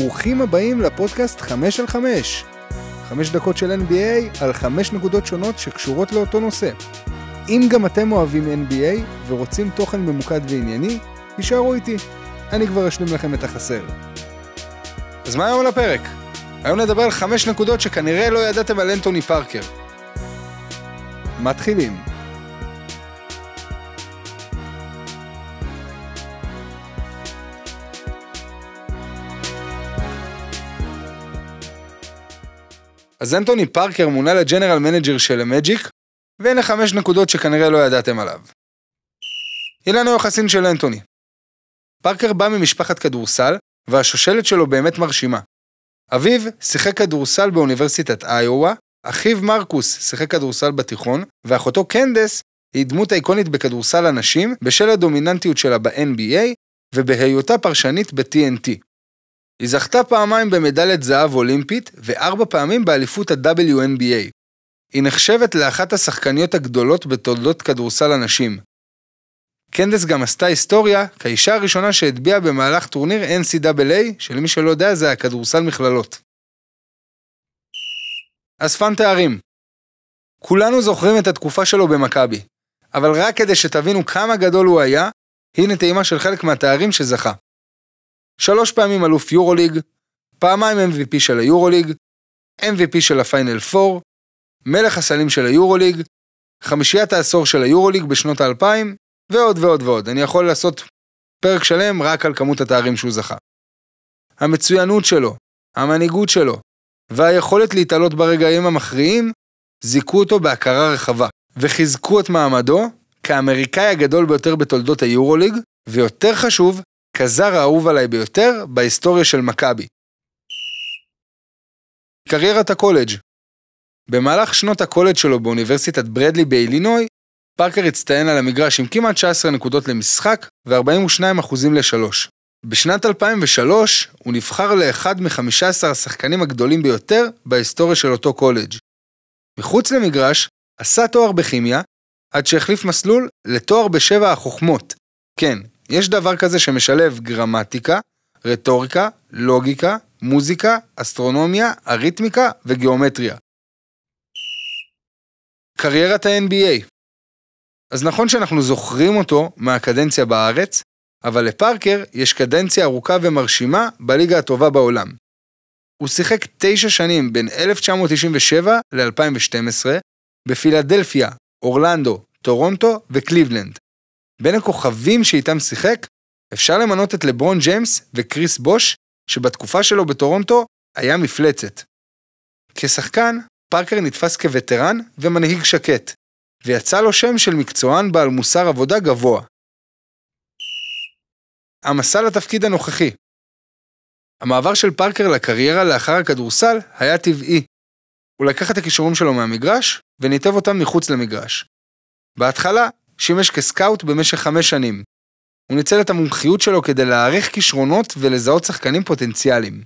ברוכים הבאים לפודקאסט 5 על 5. 5 דקות של NBA על 5 נקודות שונות שקשורות לאותו נושא. אם גם אתם אוהבים NBA ורוצים תוכן ממוקד וענייני, תישארו איתי. אני כבר אשלים לכם את החסר. אז מה היום לפרק? היום נדבר על 5 נקודות שכנראה לא ידעתם על אנטוני פארקר. מתחילים. אז אנטוני פארקר מונה ל general manager של המג'יק, והנה חמש נקודות שכנראה לא ידעתם עליו. אילן היוחסין של אנטוני. פארקר בא ממשפחת כדורסל, והשושלת שלו באמת מרשימה. אביו שיחק כדורסל באוניברסיטת איואה, אחיו מרקוס שיחק כדורסל בתיכון, ואחותו קנדס היא דמות אייקונית בכדורסל הנשים בשל הדומיננטיות שלה ב-NBA ובהיותה פרשנית ב-TNT. היא זכתה פעמיים במדליית זהב אולימפית וארבע פעמים באליפות ה-WNBA. היא נחשבת לאחת השחקניות הגדולות בתולדות כדורסל הנשים. קנדס גם עשתה היסטוריה כאישה הראשונה שהטביעה במהלך טורניר NCAA, שלמי שלא יודע זה הכדורסל מכללות. אספן תארים כולנו זוכרים את התקופה שלו במכבי, אבל רק כדי שתבינו כמה גדול הוא היה, הנה טעימה של חלק מהתארים שזכה. שלוש פעמים אלוף יורוליג, פעמיים MVP של היורוליג, MVP של הפיינל 4, מלך הסלים של היורוליג, חמישיית העשור של היורוליג בשנות האלפיים, ועוד ועוד ועוד. אני יכול לעשות פרק שלם רק על כמות התארים שהוא זכה. המצוינות שלו, המנהיגות שלו, והיכולת להתעלות ברגעים המכריעים, זיכו אותו בהכרה רחבה, וחיזקו את מעמדו כאמריקאי הגדול ביותר בתולדות היורוליג, ויותר חשוב, כזר האהוב עליי ביותר בהיסטוריה של מכבי. קריירת הקולג' במהלך שנות הקולג' שלו באוניברסיטת ברדלי באילינוי, פארקר הצטיין על המגרש עם כמעט 19 נקודות למשחק ו-42% ל-3. בשנת 2003 הוא נבחר לאחד מ-15 השחקנים הגדולים ביותר בהיסטוריה של אותו קולג'. מחוץ למגרש, עשה תואר בכימיה, עד שהחליף מסלול לתואר בשבע החוכמות. כן, יש דבר כזה שמשלב גרמטיקה, רטוריקה, לוגיקה, מוזיקה, אסטרונומיה, אריתמיקה וגיאומטריה. קריירת ה-NBA אז נכון שאנחנו זוכרים אותו מהקדנציה בארץ, אבל לפארקר יש קדנציה ארוכה ומרשימה בליגה הטובה בעולם. הוא שיחק תשע שנים בין 1997 ל-2012 בפילדלפיה, אורלנדו, טורונטו וקליבלנד. בין הכוכבים שאיתם שיחק, אפשר למנות את לברון ג'יימס וקריס בוש, שבתקופה שלו בטורונטו היה מפלצת. כשחקן, פארקר נתפס כווטרן ומנהיג שקט, ויצא לו שם של מקצוען בעל מוסר עבודה גבוה. המסע לתפקיד הנוכחי המעבר של פארקר לקריירה לאחר הכדורסל היה טבעי. הוא לקח את הכישורים שלו מהמגרש וניתב אותם מחוץ למגרש. בהתחלה שימש כסקאוט במשך חמש שנים. הוא ניצל את המומחיות שלו כדי להעריך כישרונות ולזהות שחקנים פוטנציאליים.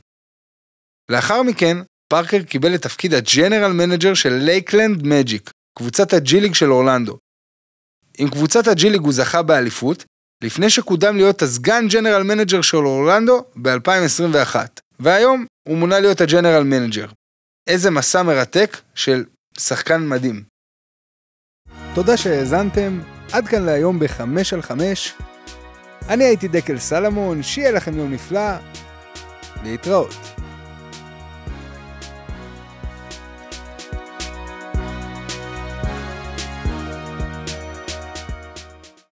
לאחר מכן, פארקר קיבל את תפקיד ה general manager של לייקלנד מג'יק, קבוצת ה G League של אורלנדו. עם קבוצת ה G League הוא זכה באליפות, לפני שקודם להיות הסגן general manager של אורלנדו ב-2021, והיום הוא מונה להיות ה general manager. איזה מסע מרתק של שחקן מדהים. תודה שהאזנתם, עד כאן להיום בחמש על חמש. אני הייתי דקל סלמון, שיהיה לכם יום נפלא, להתראות.